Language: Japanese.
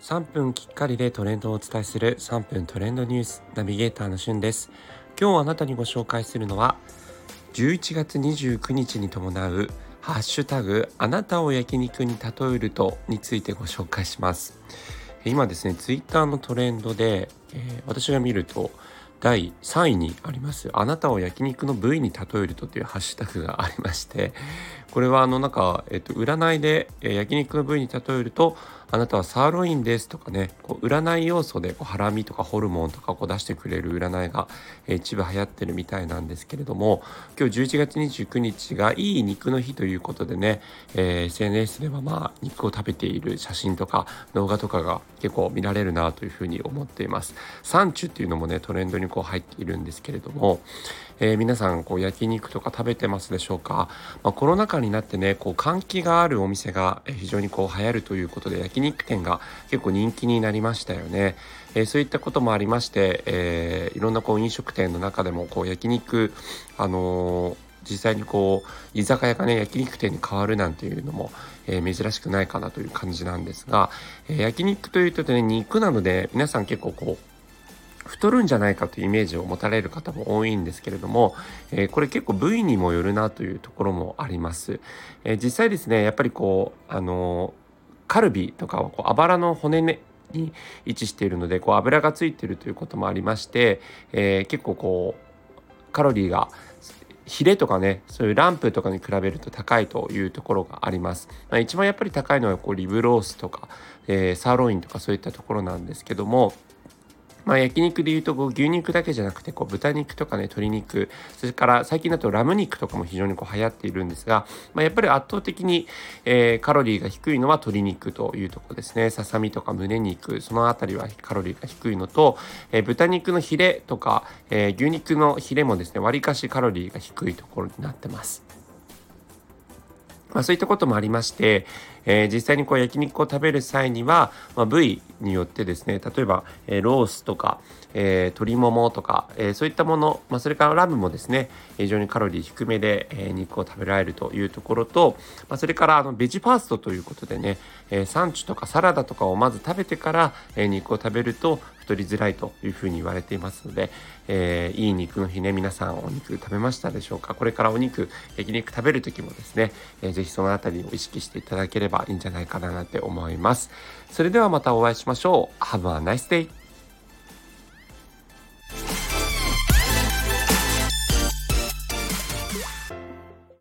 3分きっかりでトレンドをお伝えする3分トレンドニュースナビゲーターのしゅんです。今日あなたにご紹介するのは11月29日に伴うハッシュタグあなたを焼肉に例えるとについてご紹介します。今ですねツイッターのトレンドで、えー、私が見ると第3位にありますあなたを焼肉の部位に例えるとというハッシュタグがありましてこれはあのなんか、えっと、占いで、焼肉の部位に例えるとあなたはサーロインですとかねこう占い要素でこうハラミとかホルモンとかこう出してくれる占いが、え一部流行ってるみたいなんですけれども今日11月29日がいい肉の日ということでね、えー、SNS ではまあ肉を食べている写真とか動画とかが結構見られるなというふうに思っています。サンチュっていうのもねトレンドにこう入っているんですけれども、えー、皆さんこう焼肉とか食べてますでしょうか、まあ、コロナ禍になってねこう換気があるお店が非常にこう流行るということで焼肉店が結構人気になりましたよね、えー、そういったこともありまして、えー、いろんなこう飲食店の中でもこう焼肉あの実際にこう居酒屋がね焼肉店に変わるなんていうのも、えー、珍しくないかなという感じなんですが、えー、焼肉というとね肉なので皆さん結構こう太るんじゃないかというイメージを持たれる方も多いんですけれども、えー、これ結構部位にもよるなというところもあります。えー、実際ですねやっぱりこうあのカルビとかはこうあばらの骨ねに位置しているのでこう油がついているということもありまして、えー、結構こうカロリーがヒレとかねそういうランプとかに比べると高いというところがあります。まあ、一番やっぱり高いのはこうリブロースとか、えー、サーロインとかそういったところなんですけどもまあ、焼肉でいうとこう牛肉だけじゃなくてこう豚肉とかね鶏肉それから最近だとラム肉とかも非常にこう流行っているんですが、まあ、やっぱり圧倒的に、えー、カロリーが低いのは鶏肉というところですねささみとか胸肉その辺りはカロリーが低いのと、えー、豚肉のヒレとか、えー、牛肉のヒレもですねわりかしカロリーが低いところになってます。まあ、そういったこともありまして、えー、実際にこう焼肉を食べる際には、まあ、部位によってですね例えば、え、ロースとか、え、鶏ももとか、えそういったもの、まあ、それからラムもですね非常にカロリー低めで、え肉を食べられるというところと、まあ、それからあのベジファーストということでね、えサンチュとかサラダとかをまず食べてから、え肉を食べると太りづらいというふうに言われていますので、えいい肉の日ね皆さんお肉食べましたでしょうか？これからお肉焼肉食べる時もですね、えー、ぜその辺りを意識していただければいいんじゃないかななんて思います。それではまたお会いしましょう。Have a nice day!